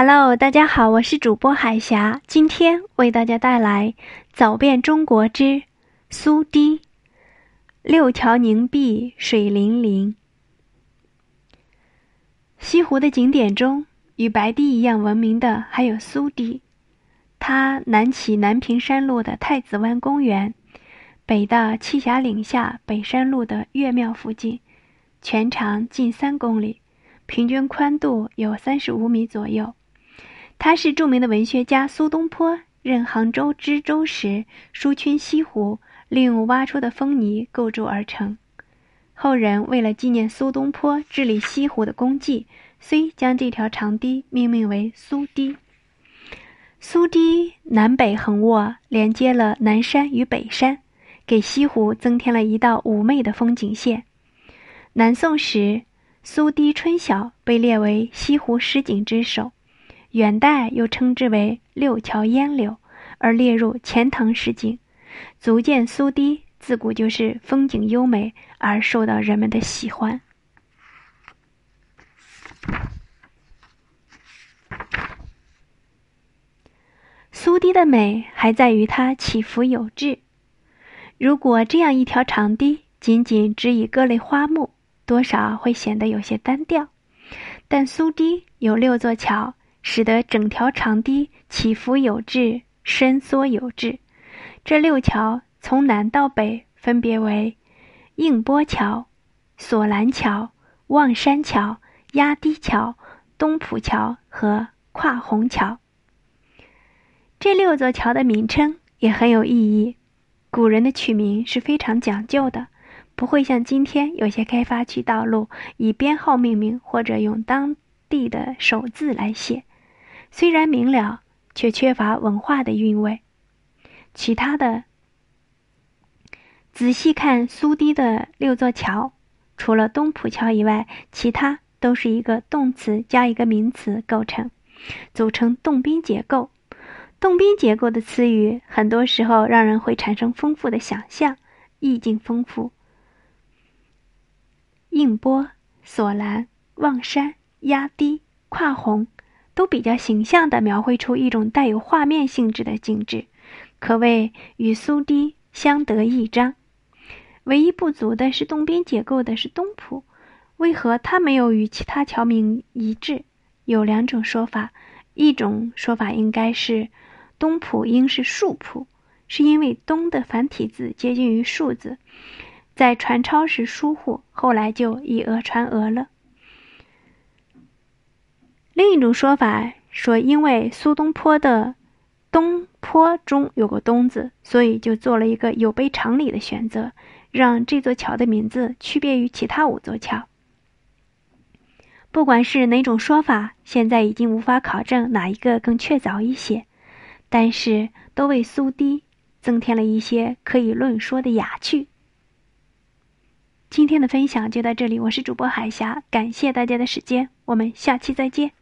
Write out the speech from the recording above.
Hello，大家好，我是主播海霞，今天为大家带来《走遍中国之苏堤》。六桥凝碧，水粼粼。西湖的景点中，与白堤一样闻名的还有苏堤。它南起南屏山路的太子湾公园，北到栖霞岭下北山路的岳庙附近，全长近三公里，平均宽度有三十五米左右。它是著名的文学家苏东坡任杭州知州时疏浚西湖，利用挖出的风泥构筑而成。后人为了纪念苏东坡治理西湖的功绩，虽将这条长堤命名为苏堤。苏堤南北横卧，连接了南山与北山，给西湖增添了一道妩媚的风景线。南宋时，苏堤春晓被列为西湖十景之首。元代又称之为六桥烟柳，而列入钱塘十景，足见苏堤自古就是风景优美而受到人们的喜欢。苏堤的美还在于它起伏有致。如果这样一条长堤仅仅只以各类花木，多少会显得有些单调。但苏堤有六座桥。使得整条长堤起伏有致、伸缩有致。这六桥从南到北分别为映波桥、索兰桥、望山桥、压堤桥、东浦桥和跨虹桥。这六座桥的名称也很有意义。古人的取名是非常讲究的，不会像今天有些开发区道路以编号命名，或者用当地的首字来写。虽然明了，却缺乏文化的韵味。其他的，仔细看苏堤的六座桥，除了东浦桥以外，其他都是一个动词加一个名词构成，组成动宾结构。动宾结构的词语，很多时候让人会产生丰富的想象，意境丰富。映波、索兰、望山、压堤、跨虹。都比较形象地描绘出一种带有画面性质的景致，可谓与苏堤相得益彰。唯一不足的是东边结构的是东浦，为何它没有与其他桥名一致？有两种说法，一种说法应该是东浦应是竖浦，是因为东的繁体字接近于竖字，在传抄时疏忽，后来就以讹传讹了。另一种说法说，因为苏东坡的“东坡”中有个“东”字，所以就做了一个有悖常理的选择，让这座桥的名字区别于其他五座桥。不管是哪种说法，现在已经无法考证哪一个更确凿一些，但是都为苏堤增添了一些可以论说的雅趣。今天的分享就到这里，我是主播海霞，感谢大家的时间，我们下期再见。